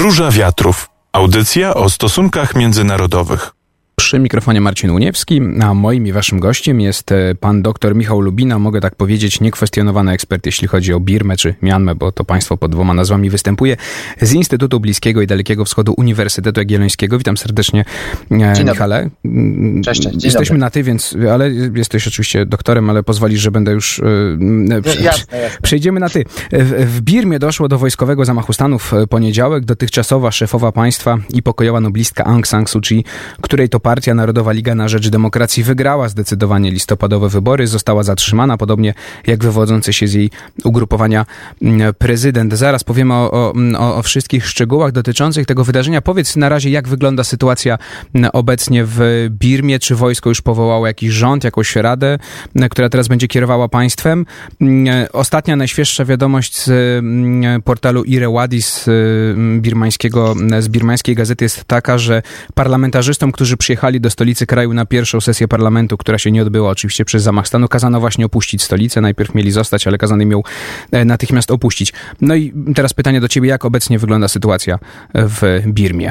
Róża Wiatrów. Audycja o stosunkach międzynarodowych. Przy mikrofonie Marcin Uniewski, a moim i waszym gościem jest e, pan dr Michał Lubina, mogę tak powiedzieć, niekwestionowany ekspert, jeśli chodzi o Birmę czy Mianmę, bo to państwo pod dwoma nazwami występuje, z Instytutu Bliskiego i Dalekiego Wschodu Uniwersytetu Jagiellońskiego. Witam serdecznie, e, Dzień Michale. Cześć, cześć. Dzień Jesteśmy dobry. na ty, więc, ale jesteś oczywiście doktorem, ale pozwolisz, że będę już... e, jasne, jasne. Przejdziemy na ty. W, w Birmie doszło do wojskowego zamachu stanu w poniedziałek. Dotychczasowa szefowa państwa i pokojowa noblistka Aung San Suu Kyi, której to partia Narodowa Liga na Rzecz Demokracji wygrała zdecydowanie listopadowe wybory, została zatrzymana, podobnie jak wywodzący się z jej ugrupowania mm, prezydent. Zaraz powiemy o, o, o, o wszystkich szczegółach dotyczących tego wydarzenia. Powiedz na razie, jak wygląda sytuacja mm, obecnie w Birmie. Czy wojsko już powołało jakiś rząd, jakąś radę, mm, która teraz będzie kierowała państwem? Mm, Ostatnia, najświeższa wiadomość z mm, portalu Irewadi z mm, birmańskiego, z birmańskiej gazety jest taka, że parlamentarzystom, którzy przyjechali do stolicy kraju na pierwszą sesję parlamentu, która się nie odbyła oczywiście przez zamach stanu, kazano właśnie opuścić stolicę. Najpierw mieli zostać, ale kazano im ją e, natychmiast opuścić. No i teraz pytanie do ciebie, jak obecnie wygląda sytuacja w Birmie?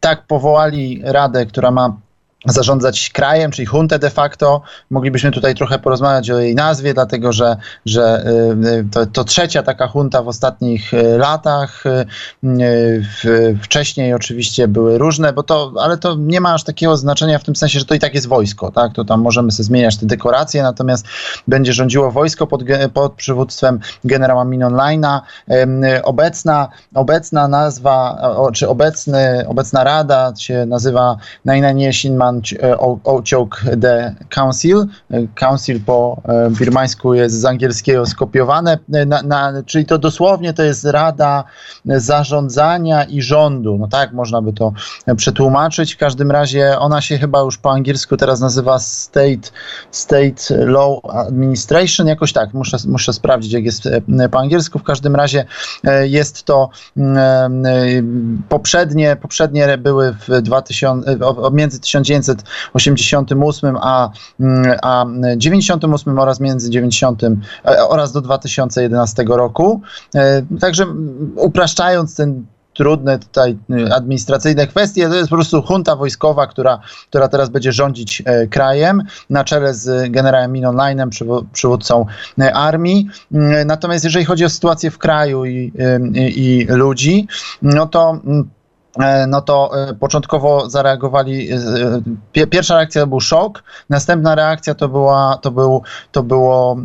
Tak, powołali radę, która ma zarządzać krajem, czyli huntę de facto. Moglibyśmy tutaj trochę porozmawiać o jej nazwie, dlatego że, że y, to, to trzecia taka hunta w ostatnich y, latach. Y, Wcześniej oczywiście były różne, bo to, ale to nie ma aż takiego znaczenia w tym sensie, że to i tak jest wojsko, tak? To tam możemy sobie zmieniać te dekoracje, natomiast będzie rządziło wojsko pod, pod przywództwem generała Minonlina. Obecna, obecna nazwa, czy obecny, obecna rada się nazywa Nainanie Shinman Ociok The Council. E, Council po e, birmańsku jest z angielskiego skopiowane, e, na, na, czyli to dosłownie to jest rada zarządzania i rządu. No tak można by to e, przetłumaczyć. W każdym razie ona się chyba już po angielsku teraz nazywa State, State Law Administration, jakoś tak, muszę, muszę sprawdzić jak jest e, po angielsku. W każdym razie e, jest to mm, e, poprzednie, poprzednie były w 2000, e, o- o- między 1988 a, mm, a 98 oraz między 90 e, oraz do 2011 roku. E, Także mm, upraszczając ten trudne tutaj y, administracyjne kwestie. To jest po prostu junta wojskowa, która, która teraz będzie rządzić e, krajem na czele z generałem Minonlinem, przywódcą armii. Mm, Natomiast jeżeli chodzi o sytuację w kraju i, y, i, i ludzi, no to no to e, początkowo zareagowali, e, pie- pierwsza reakcja to był szok, następna reakcja to, była, to, był, to było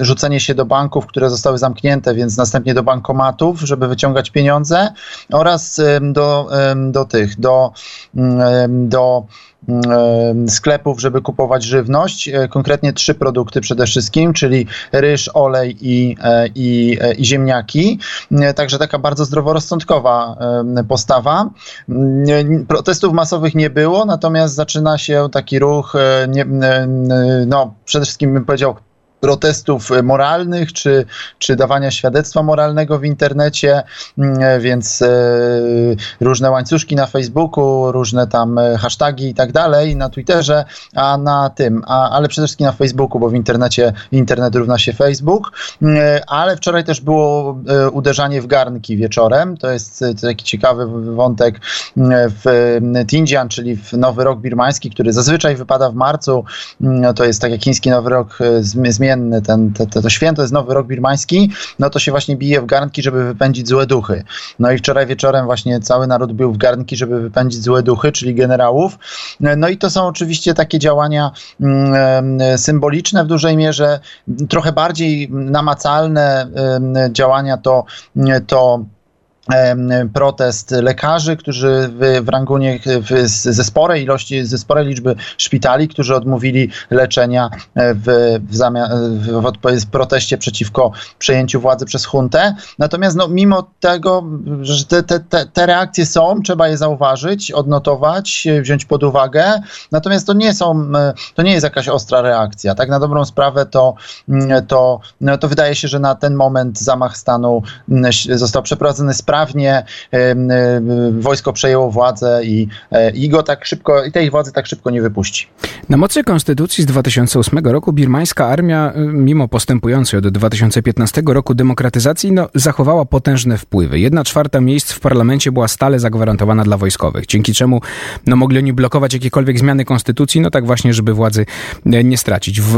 rzucenie się do banków, które zostały zamknięte, więc następnie do bankomatów, żeby wyciągać pieniądze oraz do, do tych, do, em, do sklepów, żeby kupować żywność, e, konkretnie trzy produkty przede wszystkim, czyli ryż, olej i, e, i, e, i ziemniaki. Także taka bardzo zdroworozsądkowa postawa. Mm, Protestów masowych nie było, natomiast zaczyna się taki ruch, nie, no przede wszystkim bym powiedział, protestów e, moralnych, czy, czy dawania świadectwa moralnego w internecie, mm, więc e, różne łańcuszki na Facebooku, różne tam e, hasztagi i tak dalej, na Twitterze, a na tym, a, ale przede wszystkim na Facebooku, bo w internecie internet równa się Facebook, Mm, ale wczoraj też było e, uderzanie w garnki wieczorem, to jest e, taki ciekawy wątek mm, w e, Tindzian, czyli w Nowy Rok Birmański, który zazwyczaj wypada w marcu, to jest tak jak chiński Nowy Rok e, ten, to, to, to święto jest Nowy Rok Birmański, no to się właśnie bije w garnki, żeby wypędzić złe duchy. No i wczoraj wieczorem właśnie cały naród bił w garnki, żeby wypędzić złe duchy, czyli generałów. E, No i to są oczywiście takie działania mm, em, symboliczne w dużej mierze, trochę bardziej namacalne em, działania to, to protest lekarzy, którzy w, w Rangunie w, ze sporej ilości, ze sporej liczby szpitali, którzy odmówili leczenia w, w, zamia- w, w proteście przeciwko przejęciu władzy przez huntę. Natomiast no, mimo tego, że te, te, te, te reakcje są, trzeba je zauważyć, odnotować, wziąć pod uwagę. Natomiast to nie są, to nie jest jakaś ostra reakcja. Tak na dobrą sprawę to, to, no, to wydaje się, że na ten moment zamach stanu mm, został przeprowadzony sprawnie wojsko przejęło władzę i, i go tak szybko, i tej władzy tak szybko nie wypuści. Na mocy konstytucji z 2008 roku birmańska armia, mimo postępującej od 2015 roku demokratyzacji, no, zachowała potężne wpływy. Jedna czwarta miejsc w parlamencie była stale zagwarantowana dla wojskowych, dzięki czemu no, mogli oni blokować jakiekolwiek zmiany konstytucji, no tak właśnie, żeby władzy nie stracić. W,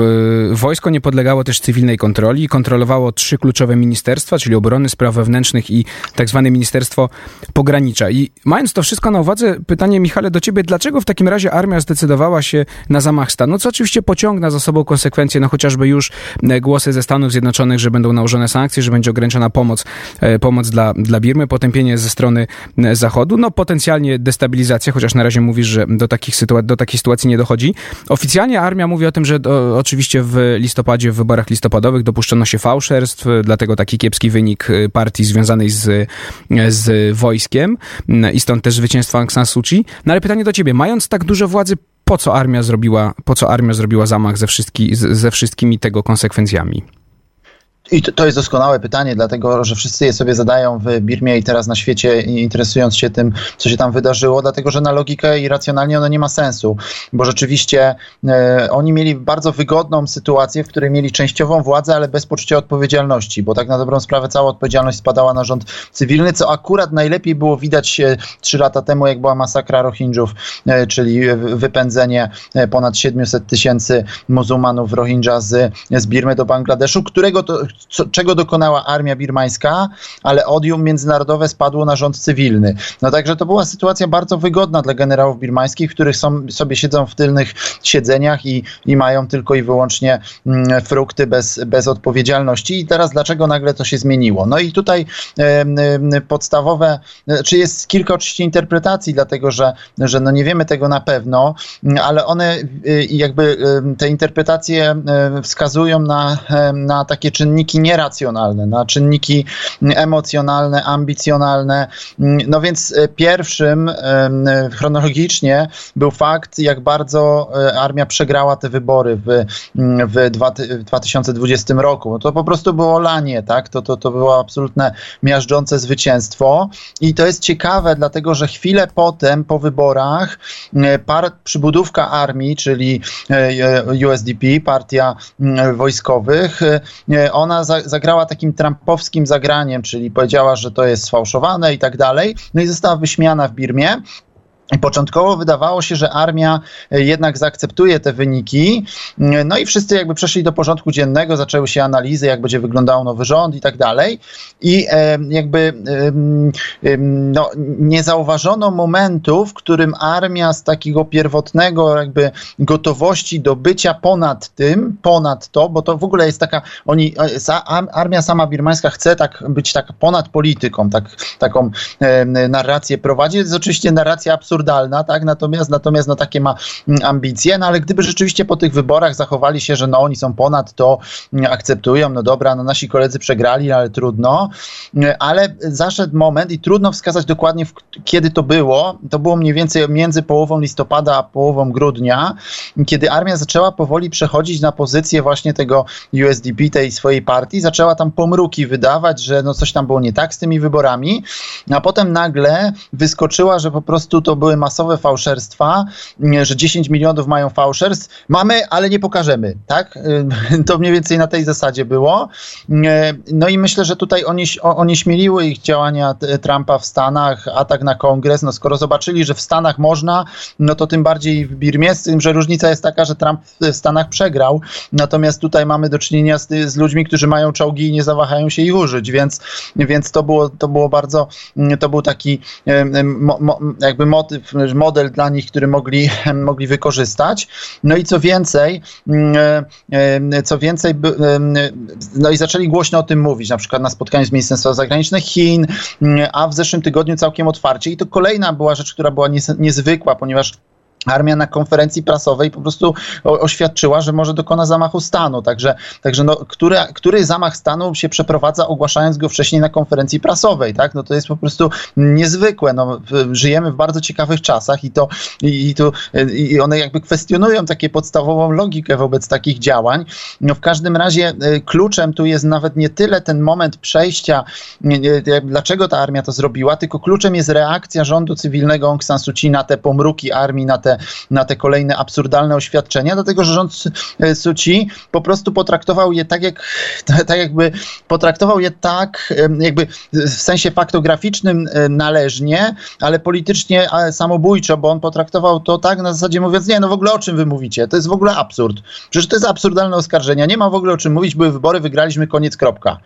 wojsko nie podlegało też cywilnej kontroli, kontrolowało trzy kluczowe ministerstwa, czyli obrony, spraw wewnętrznych i tak zwane Ministerstwo Pogranicza. I mając to wszystko na uwadze, pytanie Michale do ciebie, dlaczego w takim razie armia zdecydowała się na zamach stanu, co oczywiście pociągna za sobą konsekwencje, no chociażby już e, głosy ze Stanów Zjednoczonych, że będą nałożone sankcje, że będzie ograniczona pomoc, e, pomoc dla, dla Birmy, potępienie ze strony e, Zachodu, no potencjalnie destabilizacja, chociaż na razie mówisz, że do, takich sytuacji, do takiej sytuacji nie dochodzi. Oficjalnie armia mówi o tym, że do, oczywiście w listopadzie, w wyborach listopadowych dopuszczono się fałszerstw, dlatego taki kiepski wynik partii związanej z, z wojskiem i stąd też zwycięstwo Aung San Suu Kyi. No ale pytanie do ciebie, mając tak dużo władzy, po co armia zrobiła, po co armia zrobiła zamach ze, wszystki, ze wszystkimi tego konsekwencjami? I to, jest doskonałe pytanie, dlatego że wszyscy je sobie zadają w Birmie i teraz na świecie, interesując się tym, co się tam wydarzyło, dlatego że na logikę i racjonalnie ono nie ma sensu, bo rzeczywiście e, oni mieli bardzo wygodną sytuację, w której mieli częściową władzę, ale bez poczucia odpowiedzialności, bo tak na dobrą sprawę cała odpowiedzialność spadała na rząd cywilny, co akurat najlepiej było widać trzy lata temu, jak była masakra Rohingjów, e, czyli wypędzenie e, ponad 700 tysięcy muzułmanów Rohingya z, z Birmy do Bangladeszu, którego to co, czego dokonała armia birmańska, ale odium międzynarodowe spadło na rząd cywilny. No także to była sytuacja bardzo wygodna dla generałów birmańskich, których są, sobie siedzą w tylnych siedzeniach i, i mają tylko i wyłącznie mm, frukty bez, bez odpowiedzialności. I teraz dlaczego nagle to się zmieniło? No i tutaj y, podstawowe, czy jest kilka oczywiście interpretacji, dlatego że, że no nie wiemy tego na pewno, ale one y, jakby te interpretacje wskazują na, na takie czynniki, czynniki nieracjonalne, na czynniki emocjonalne, ambicjonalne. No więc e, pierwszym chronologicznie był fakt, jak bardzo e, armia przegrała te wybory w, w 2020 roku. No to po prostu było lanie, tak? To, to, to było absolutne miażdżące zwycięstwo. I to jest ciekawe, dlatego że chwilę potem, po wyborach, par, przybudówka armii, czyli e, USDP, partia wojskowych, ona ona za, zagrała takim trumpowskim zagraniem, czyli powiedziała, że to jest sfałszowane i tak dalej. No i została wyśmiana w Birmie. Początkowo wydawało się, że armia e, jednak zaakceptuje te wyniki, mm, no i wszyscy jakby przeszli do porządku dziennego, zaczęły się analizy, jak będzie wyglądał nowy rząd i tak dalej. I e, jakby no, nie zauważono momentu, w którym armia z takiego pierwotnego jakby gotowości do bycia ponad tym, ponad to, bo to w ogóle jest taka, oni, e, armia sama birmańska chce tak być tak ponad polityką, tak, taką narrację prowadzi. To jest oczywiście narracja absurdalna, absurdalna, tak? Natomiast, natomiast no, takie ma mm, ambicje, no ale gdyby rzeczywiście po tych wyborach zachowali się, że no oni są ponad to, mm, akceptują, no dobra, no nasi koledzy przegrali, ale trudno, mm, ale zaszedł moment i trudno wskazać dokładnie, kiedy to było. To było mniej więcej między połową listopada a połową grudnia, kiedy armia zaczęła powoli przechodzić na pozycję właśnie tego USDP, tej swojej partii, zaczęła tam pomruki wydawać, że no coś tam było nie tak z tymi wyborami, a potem nagle wyskoczyła, że po prostu to były masowe fałszerstwa, że 10 milionów mają fałszerstw. Mamy, ale nie pokażemy, tak? To mniej więcej na tej zasadzie było. No i myślę, że tutaj oni, oni śmieliły ich działania Trumpa w Stanach, atak na kongres. No skoro zobaczyli, że w Stanach można, no to tym bardziej w Birmie, z tym, że różnica jest taka, że Trump w Stanach przegrał, natomiast tutaj mamy do czynienia z, z ludźmi, którzy mają czołgi i nie zawahają się ich użyć, więc, więc to, było, to było bardzo, to był taki jakby motyw model dla nich, który mogli, mogli wykorzystać. No i co więcej, mm, e, e, co więcej, no i zaczęli głośno o tym mówić, na przykład na spotkaniu z Ministerstwem Zagranicznych Chin, mm, a w zeszłym tygodniu całkiem otwarcie. I to kolejna była rzecz, która była niezwykła, ponieważ armia na konferencji prasowej po prostu oświadczyła, że może dokona zamachu stanu. Także, także no, który, który zamach stanu się przeprowadza, ogłaszając go wcześniej na konferencji prasowej, tak? No to jest po prostu niezwykłe. No, żyjemy w bardzo ciekawych czasach i to i, i, to, i one jakby kwestionują takie podstawową logikę wobec takich działań. No w każdym razie e, kluczem tu jest nawet nie tyle ten moment przejścia, dlaczego ta armia to zrobiła, tylko kluczem jest reakcja rządu cywilnego Aung San Suu Kyi na te pomruki armii, na te na te kolejne absurdalne oświadczenia, dlatego że rząd Suci po prostu potraktował je tak, jak, tak jakby potraktował je tak, jakby w sensie faktograficznym należnie, ale politycznie samobójczo, bo on potraktował to tak na zasadzie mówiąc, nie, no w ogóle o czym wy mówicie? To jest w ogóle absurd. Przecież to jest absurdalne oskarżenia. Nie ma w ogóle o czym mówić, były wybory, wygraliśmy, koniec, kropka.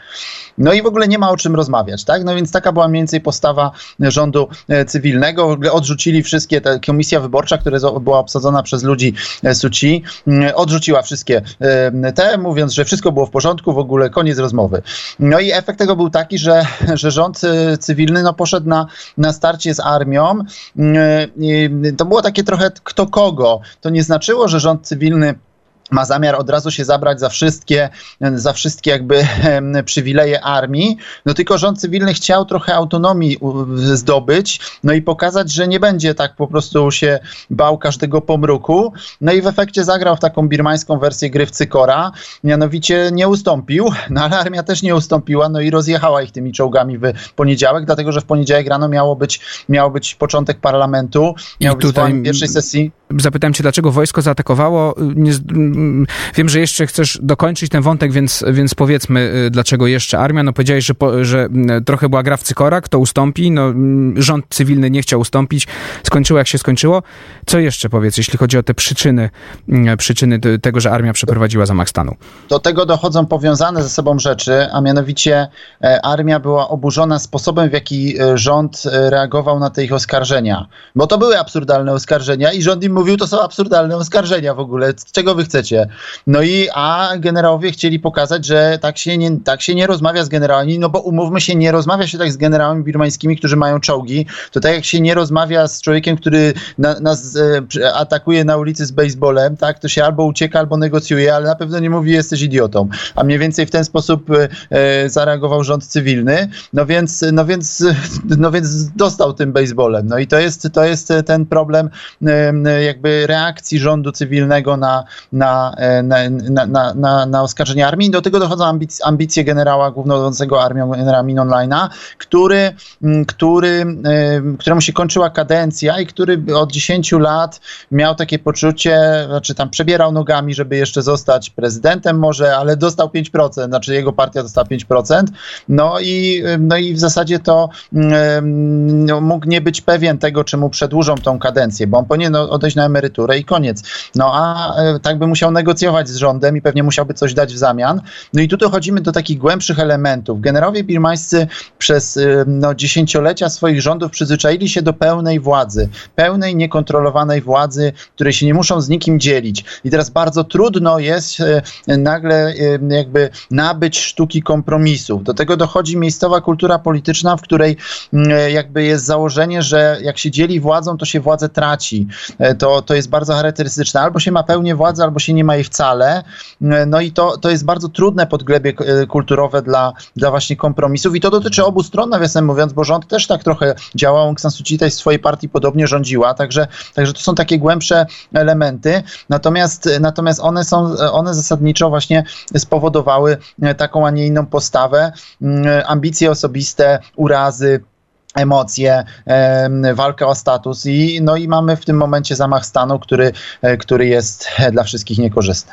No i w ogóle nie ma o czym rozmawiać, tak? No więc taka była mniej więcej postawa rządu e, cywilnego. Odrzucili wszystkie, te komisja wyborcza, które była obsadzona przez ludzi e, Suci, mm, odrzuciła wszystkie e, te, mówiąc, że wszystko było w porządku, w ogóle koniec rozmowy. No i efekt tego był taki, że, że rząd e, cywilny no, poszedł na, na starcie z armią. Mm, to było takie trochę kto kogo. To nie znaczyło, że rząd cywilny ma zamiar od razu się zabrać za wszystkie, za wszystkie jakby przywileje armii, no tylko rząd cywilny chciał trochę autonomii zdobyć, no i pokazać, że nie będzie tak po prostu się bał każdego pomruku, no i w efekcie zagrał w taką birmańską wersję gry w Cykora, mianowicie nie ustąpił, no ale armia też nie ustąpiła, no i rozjechała ich tymi czołgami w poniedziałek, dlatego, że w poniedziałek rano miało być, miało być początek parlamentu, miał być tutaj pierwszej sesji. Zapytałem cię, dlaczego wojsko zaatakowało, nie, Wiem, że jeszcze chcesz dokończyć ten wątek, więc, więc powiedzmy, y, dlaczego jeszcze armia? No powiedziałeś, że, po, że mm, trochę była gra w cykora, kto ustąpi? No, mm, rząd cywilny nie chciał ustąpić, skończyło jak się skończyło. Co jeszcze powiedz, jeśli chodzi o te przyczyny, mm, przyczyny tego, że armia przeprowadziła zamach stanu? Do tego dochodzą powiązane ze sobą rzeczy, a mianowicie e, armia była oburzona sposobem, w jaki e, rząd e, reagował na te ich oskarżenia. Bo to były absurdalne oskarżenia i rząd im mówił, to są absurdalne oskarżenia w ogóle. Czego wy chcecie? No i a generałowie chcieli pokazać, że tak się nie, tak się nie rozmawia z generałami, no bo umówmy się, nie rozmawia się tak z generałami birmańskimi, którzy mają czołgi. To tak jak się nie rozmawia z człowiekiem, który na, nas e, atakuje na ulicy z baseballem, tak, to się albo ucieka, albo negocjuje, ale na pewno nie mówi, jesteś idiotą. A mniej więcej w ten sposób e, e zareagował rząd cywilny, no więc, no więc, no więc dostał tym baseballem. No i to jest, to jest ten problem e, jakby reakcji rządu cywilnego na, na E, na, na, na, na oskarżenie armii. Do tego dochodzą ambicje, ambicje generała głównodowodzącego armią, generała Min Online'a, który, który, e, któremu się kończyła kadencja i który od 10 lat miał takie poczucie, znaczy tam przebierał nogami, żeby jeszcze zostać prezydentem może, ale dostał 5%, znaczy jego partia dostała 5%. No i, no i w zasadzie to no, mógł nie być pewien tego, czy mu przedłużą tą kadencję, bo on powinien odejść na emeryturę i koniec. No a e, tak by musiał negocjować z rządem i pewnie musiałby coś dać w zamian. No i tu dochodzimy do takich głębszych elementów. Generałowie birmańscy przez y, no, dziesięciolecia swoich rządów przyzwyczaili się do pełnej władzy, pełnej, niekontrolowanej władzy, której się nie muszą z nikim dzielić. I teraz bardzo trudno jest y, nagle jakby nabyć sztuki kompromisów. Do tego dochodzi miejscowa kultura polityczna, w której jakby jest założenie, że jak się dzieli władzą, to się władzę traci. E, to, to jest bardzo charakterystyczne. Albo się ma pełnię władzy, albo się nie ma jej wcale. No i to, to jest bardzo trudne podglebie e, kulturowe dla, dla właśnie kompromisów i to dotyczy obu stron, nawiasem mówiąc, bo rząd też tak trochę działał. Aung San Suu Kyi tej swojej partii podobnie rządziła, także, także to są takie głębsze elementy. Natomiast, natomiast one są, one zasadniczo właśnie spowodowały e, taką, a nie inną postawę, ambicje osobiste, urazy, emocje, walkę o status i, no i mamy w tym momencie zamach stanu, który, e, który jest dla wszystkich niekorzystny.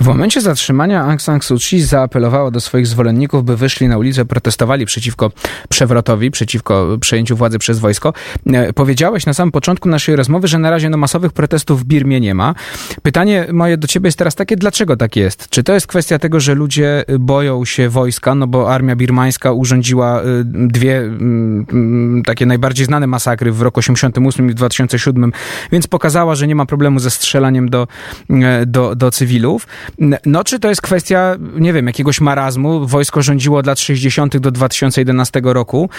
W momencie zatrzymania Aung San Suu Kyi zaapelowała do swoich zwolenników, by wyszli na ulicę, protestowali przeciwko przewrotowi, przeciwko przejęciu władzy przez wojsko. E, powiedziałeś na samym początku naszej rozmowy, że na razie no, masowych protestów w Birmie nie ma. Pytanie moje do ciebie jest teraz takie, dlaczego tak jest? Czy to jest kwestia tego, że ludzie boją się wojska, no bo armia birmańska urządziła y, dwie mm, takie najbardziej znane masakry w roku 88 i w 2007, więc pokazała, że nie ma problemu ze strzelaniem do, e, do, do cywilów. No czy to jest kwestia, nie wiem, jakiegoś marazmu? Wojsko rządziło od lat 60. do 2011 roku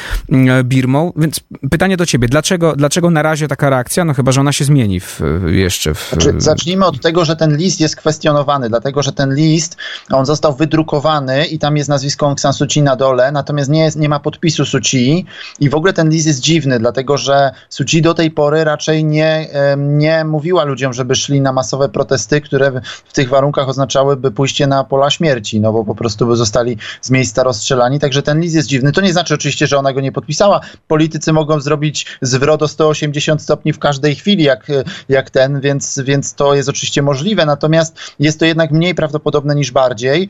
Birmą, więc pytanie do ciebie, dlaczego, dlaczego na razie taka reakcja? No chyba, że ona się zmieni w, jeszcze. W... Znaczy, zacznijmy od tego, że ten list jest kwestionowany, dlatego że ten list, on został wydrukowany i tam jest nazwisko Aung San Suu Kyi na dole, natomiast nie, jest, nie ma podpisu Suu Kyi i w ogóle ten list jest dziwny, dlatego że Suu Kyi do tej pory raczej nie, nie mówiła ludziom, żeby szli na masowe protesty, które w tych warunkach oznaczałyby pójście na pola śmierci, no bo po prostu by zostali z miejsca rozstrzelani, także ten list jest dziwny. To nie znaczy oczywiście, że ona go nie podpisała. Politycy mogą zrobić zwrot o 180 stopni w każdej chwili, jak, jak ten, więc, więc to jest oczywiście możliwe, natomiast jest to jednak mniej prawdopodobne niż bardziej.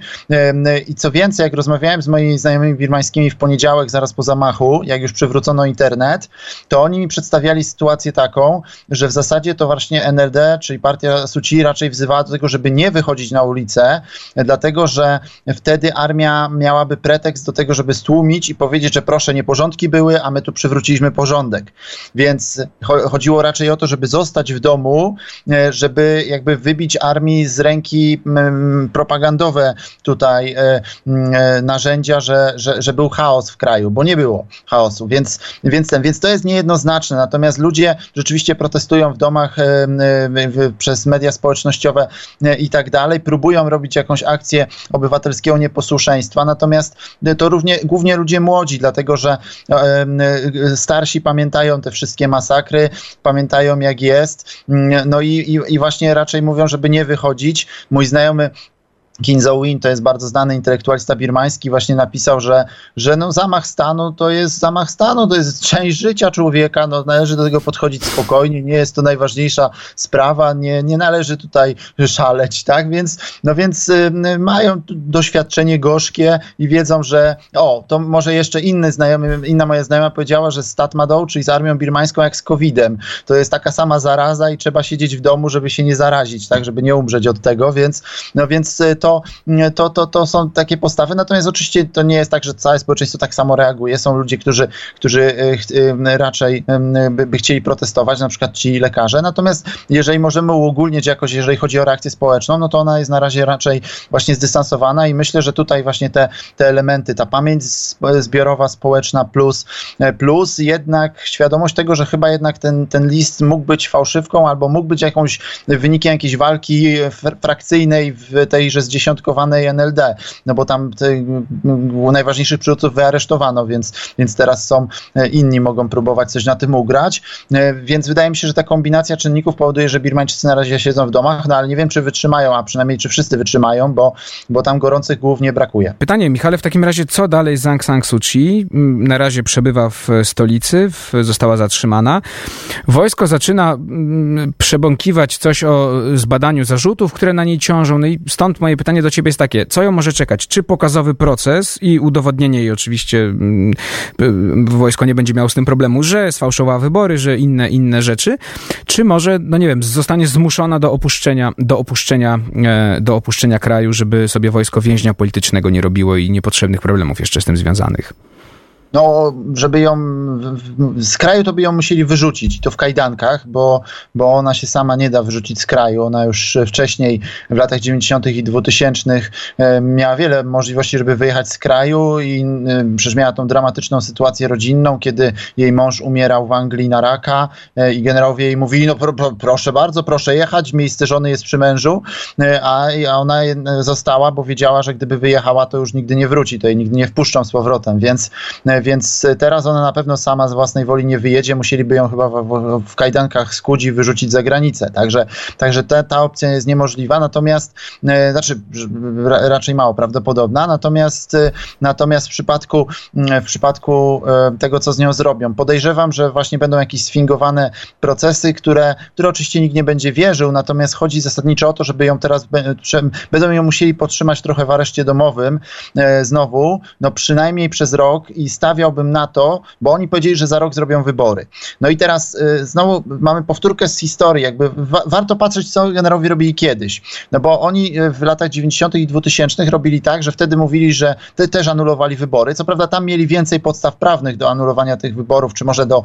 I co więcej, jak rozmawiałem z moimi znajomymi birmańskimi w poniedziałek, zaraz po zamachu, jak już przywrócono internet, to oni mi przedstawiali sytuację taką, że w zasadzie to właśnie NLD, czyli partia Suci raczej wzywała do tego, żeby nie wychodzić na ulicę, dlatego że wtedy armia miałaby pretekst do tego, żeby stłumić i powiedzieć, że proszę, nieporządki były, a my tu przywróciliśmy porządek. Więc chodziło raczej o to, żeby zostać w domu, e, żeby jakby wybić armii z ręki propagandowe tutaj e, e, narzędzia, że, że, że był chaos w kraju, bo nie było chaosu, więc, więc, ten, więc to jest niejednoznaczne. Natomiast ludzie rzeczywiście protestują w domach przez media społecznościowe i tak dalej, próbują robić jakąś akcję obywatelskiego nieposłuszeństwa, natomiast to równie, głównie ludzie młodzi, dlatego że starsi pamiętają te wszystkie masakry, pamiętają jak jest, no i, i, i właśnie raczej mówią, żeby nie wychodzić. Mój znajomy Kim Win, to jest bardzo znany intelektualista birmański, właśnie napisał, że, że no zamach stanu to jest zamach stanu, to jest część życia człowieka, no należy do tego podchodzić spokojnie, nie jest to najważniejsza sprawa, nie, nie należy tutaj szaleć, tak, więc, no więc y, mają doświadczenie gorzkie i wiedzą, że o, to może jeszcze inny znajomy, inna moja znajoma powiedziała, że z Tatmadaw, czyli z armią birmańską jak z COVID-em, to jest taka sama zaraza i trzeba siedzieć w domu, żeby się nie zarazić, tak, żeby nie umrzeć od tego, więc, no więc y, to to, to, to, to są takie postawy. Natomiast oczywiście to nie jest tak, że całe społeczeństwo tak samo reaguje. Są ludzie, którzy, którzy e, e, raczej by, by chcieli protestować, na przykład ci lekarze. Natomiast jeżeli możemy uogólnić jakoś, jeżeli chodzi o reakcję społeczną, no to ona jest na razie raczej właśnie zdystansowana i myślę, że tutaj właśnie te, te elementy, ta pamięć zbiorowa, społeczna plus, e, plus jednak świadomość tego, że chyba jednak ten, ten list mógł być fałszywką albo mógł być jakąś wynikiem jakiejś walki frakcyjnej w tejże z zdziesiątkowanej NLD, no bo tam najważniejszych przywódców wyaresztowano, więc, więc teraz są e, inni, mogą próbować coś na tym ugrać, e, więc wydaje mi się, że ta kombinacja czynników powoduje, że Birmańczycy na razie siedzą w domach, no ale nie wiem, czy wytrzymają, a przynajmniej czy wszyscy wytrzymają, bo, bo tam gorących głów nie brakuje. Pytanie, Michale, w takim razie co dalej z Aung San Suu Kyi? Mm, na razie przebywa w stolicy, w, została zatrzymana. Wojsko zaczyna mm, przebąkiwać coś o zbadaniu zarzutów, które na niej ciążą, no i stąd moje pytanie, pytanie do ciebie jest takie, co ją może czekać? Czy pokazowy proces i udowodnienie jej oczywiście mm, wojsko nie będzie miało z tym problemu, że sfałszowała wybory, że inne, inne rzeczy, czy może, no nie wiem, zostanie zmuszona do opuszczenia, do opuszczenia, e, do opuszczenia kraju, żeby sobie wojsko więźnia politycznego nie robiło i niepotrzebnych problemów jeszcze z tym związanych? No, żeby ją z kraju to by ją musieli wyrzucić, to w kajdankach, bo, bo ona się sama nie da wyrzucić z kraju. Ona już wcześniej, w latach 90. i 2000 e, miała wiele możliwości, żeby wyjechać z kraju i e, przecież miała tą dramatyczną sytuację rodzinną, kiedy jej mąż umierał w Anglii na raka e, i generałowie jej mówili, no pro, pro, proszę bardzo, proszę jechać, miejsce żony jest przy mężu, a, a ona została, bo wiedziała, że gdyby wyjechała, to już nigdy nie wróci, to jej nigdy nie wpuszczą z powrotem, więc więc teraz ona na pewno sama z własnej woli nie wyjedzie, musieliby ją chyba w, w, kajdankach skuć i wyrzucić za granicę. Także, także ta, ta opcja jest niemożliwa, natomiast e, znaczy raczej mało prawdopodobna, natomiast e, natomiast w przypadku w przypadku e, tego, co z nią zrobią, podejrzewam, że właśnie będą jakieś sfingowane procesy, które, które oczywiście nikt nie będzie wierzył, natomiast chodzi zasadniczo o to, żeby ją teraz będą ją musieli podtrzymać trochę w areszcie domowym znowu, no przynajmniej przez rok i stać stawiałbym na to, bo oni powiedzieli, że za rok zrobią wybory. No i teraz y, znowu mamy powtórkę z historii, jakby wa warto patrzeć, co generałowie robili kiedyś. No bo oni w latach 90. i 2000 robili tak, że wtedy mówili, że te też anulowali wybory. Co prawda tam mieli więcej podstaw prawnych do anulowania tych wyborów, czy może do,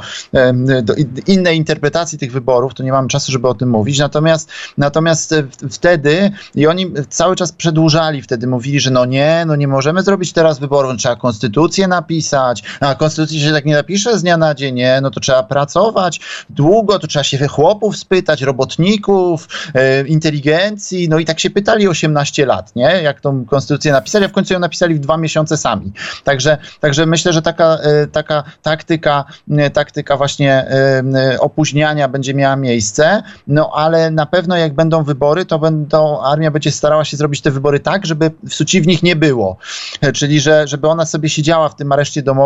do innej interpretacji tych wyborów, to nie mam czasu, żeby o tym mówić. Natomiast, natomiast wtedy i oni cały czas przedłużali, wtedy mówili, że no nie, no nie możemy zrobić teraz wyborów, trzeba konstytucję napisać, a konstytucja się tak nie napisze z dnia na dzień, nie, no to trzeba pracować długo, to trzeba się chłopów spytać, robotników, e, inteligencji, no i tak się pytali 18 lat, nie, jak tą konstytucję napisali, a w końcu ją napisali w dwa miesiące sami. Także, także myślę, że taka, e, taka taktyka, e, taktyka właśnie opóźniania będzie miała miejsce, no ale na pewno jak będą wybory, to będą, armia będzie starała się zrobić te wybory tak, żeby w nich nie było. Czyli, że, żeby ona sobie siedziała w tym areszcie domowym,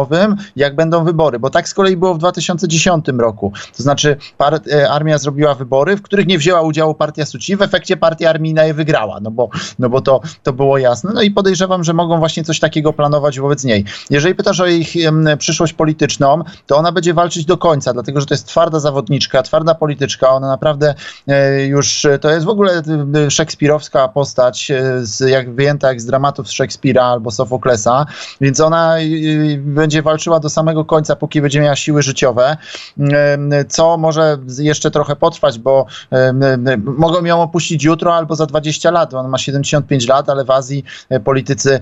jak będą wybory, bo tak z kolei było w 2010 roku. To znaczy par, armia zrobiła wybory, w których nie wzięła udziału partia Suci, w efekcie partia armijna je wygrała, no bo, no bo to, to było jasne. No i podejrzewam, że mogą właśnie coś takiego planować wobec niej. Jeżeli pytasz o ich przyszłość polityczną, to ona będzie walczyć do końca, dlatego że to jest twarda zawodniczka, twarda polityczka, ona naprawdę e, już, to jest w ogóle e, szekspirowska postać, e, jak wyjęta jak z dramatów z Szekspira albo Sofoklesa, więc ona będzie walczyła do samego końca, póki będzie miała siły życiowe, co może jeszcze trochę potrwać, bo mogą ją opuścić jutro albo za 20 lat. On ma 75 lat, ale w Azji politycy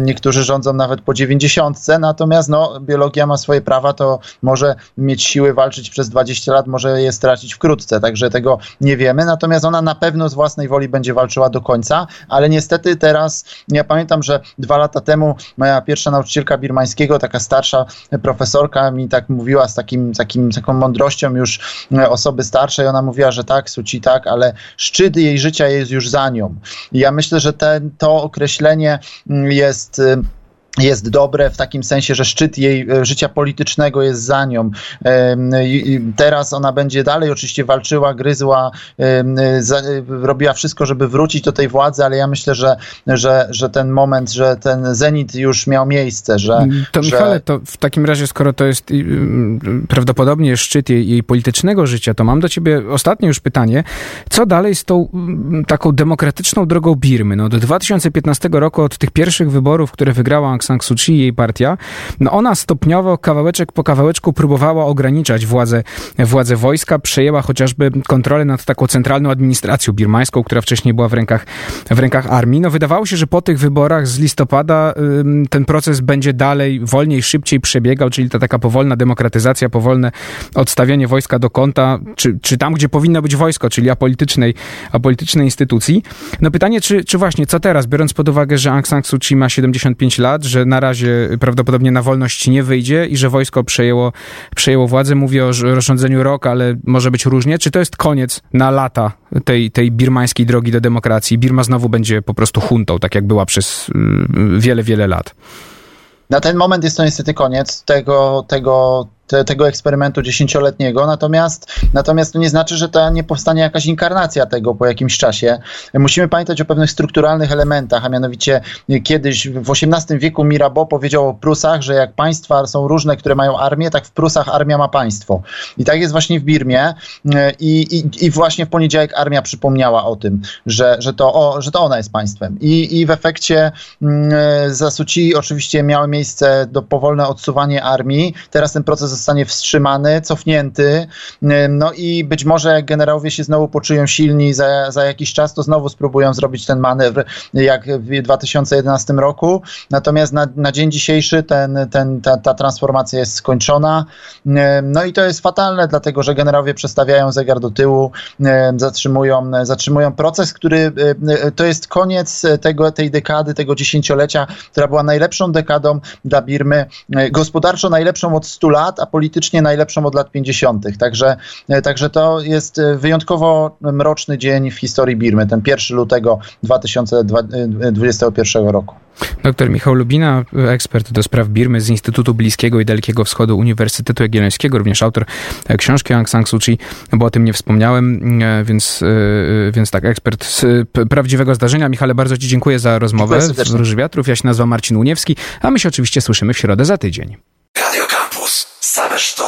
niektórzy rządzą nawet po 90, natomiast no, biologia ma swoje prawa, to może mieć siły walczyć przez 20 lat, może je stracić wkrótce, także tego nie wiemy. Natomiast ona na pewno z własnej woli będzie walczyła do końca, ale niestety teraz, ja pamiętam, że dwa lata temu moja pierwsza nauczycielka birmańskiego, taka starsza profesorka mi tak mówiła z takim, takim, taką mądrością już osoby starszej, ona mówiła, że tak, Suci tak, ale szczyt jej życia jest już za nią. I ja myślę, że ten, to określenie jest jest dobre w takim sensie, że szczyt jej e, życia politycznego jest za nią. Teraz ona będzie dalej oczywiście walczyła, gryzła, robiła wszystko, żeby wrócić do tej władzy, ale ja myślę, że, że, że ten moment, że ten zenit już miał miejsce. Że, mm, to że... Michale, to w takim razie, skoro to jest prawdopodobnie szczyt jej, jej politycznego życia, to mam do ciebie ostatnie już pytanie. Co dalej z tą taką demokratyczną drogą Birmy? No, do 2015 roku od tych pierwszych wyborów, które wygrała Aung San Suu Kyi i jej partia, no ona stopniowo, kawałeczek po kawałeczku próbowała ograniczać władzę, władzę wojska, przejęła chociażby kontrolę nad taką centralną administracją birmańską, która wcześniej była w rękach, w rękach armii. No wydawało się, że po tych wyborach z listopada ten proces będzie dalej, wolniej, szybciej przebiegał, czyli ta taka powolna demokratyzacja, powolne odstawianie wojska do kąta, czy, czy tam, gdzie powinno być wojsko, czyli apolitycznej, apolitycznej instytucji. No pytanie, czy, czy właśnie, co teraz, biorąc pod uwagę, że Aung San Suu Kyi ma 75 lat, że na razie prawdopodobnie na wolność nie wyjdzie i że wojsko przejęło, przejęło władzę. Mówię o rozsądzeniu rok, ale może być różnie. Czy to jest koniec na lata tej, tej birmańskiej drogi do demokracji? Birma znowu będzie po prostu huntą, tak jak była przez y, wiele, wiele lat. Na ten moment jest to niestety koniec tego, tego, te, tego eksperymentu dziesięcioletniego, natomiast, natomiast to nie znaczy, że to nie powstanie jakaś inkarnacja tego po jakimś czasie. Musimy pamiętać o pewnych strukturalnych elementach, a mianowicie kiedyś w XVIII wieku Mirabeau powiedział o Prusach, że jak państwa są różne, które mają armię, tak w Prusach armia ma państwo. I tak jest właśnie w Birmie i, i, i właśnie w poniedziałek armia przypomniała o tym, że, że, to, o, że to ona jest państwem. I, i w efekcie mm, zasuci oczywiście miało miejsce do powolne odsuwanie armii. Teraz ten proces zostanie wstrzymany, cofnięty. No i być może jak generałowie się znowu poczują silni za, za jakiś czas, to znowu spróbują zrobić ten manewr jak w 2011 roku. Natomiast na, na dzień dzisiejszy ten, ten, ta, ta transformacja jest skończona. No i to jest fatalne, dlatego że generałowie przestawiają zegar do tyłu, zatrzymują, zatrzymują proces, który to jest koniec tego, tej dekady, tego dziesięciolecia, która była najlepszą dekadą dla Birmy, gospodarczo najlepszą od 100 lat, a politycznie najlepszą od lat 50. Także, e, także to jest e, wyjątkowo mroczny dzień w historii Birmy, ten 1 lutego 2021 roku. Dr Michał Lubina, ekspert do spraw Birmy z Instytutu Bliskiego i Dalekiego Wschodu Uniwersytetu Jagiellońskiego, również autor książki Aung San Suu Kyi, bo o tym nie wspomniałem, e, więc, więc tak, ekspert z prawdziwego zdarzenia. Michale, bardzo Ci dziękuję za rozmowę dziękuję w Róży Wiatrów. Ja się nazywam Marcin Uniewski, a my się oczywiście słyszymy w środę za tydzień. Same sztuki.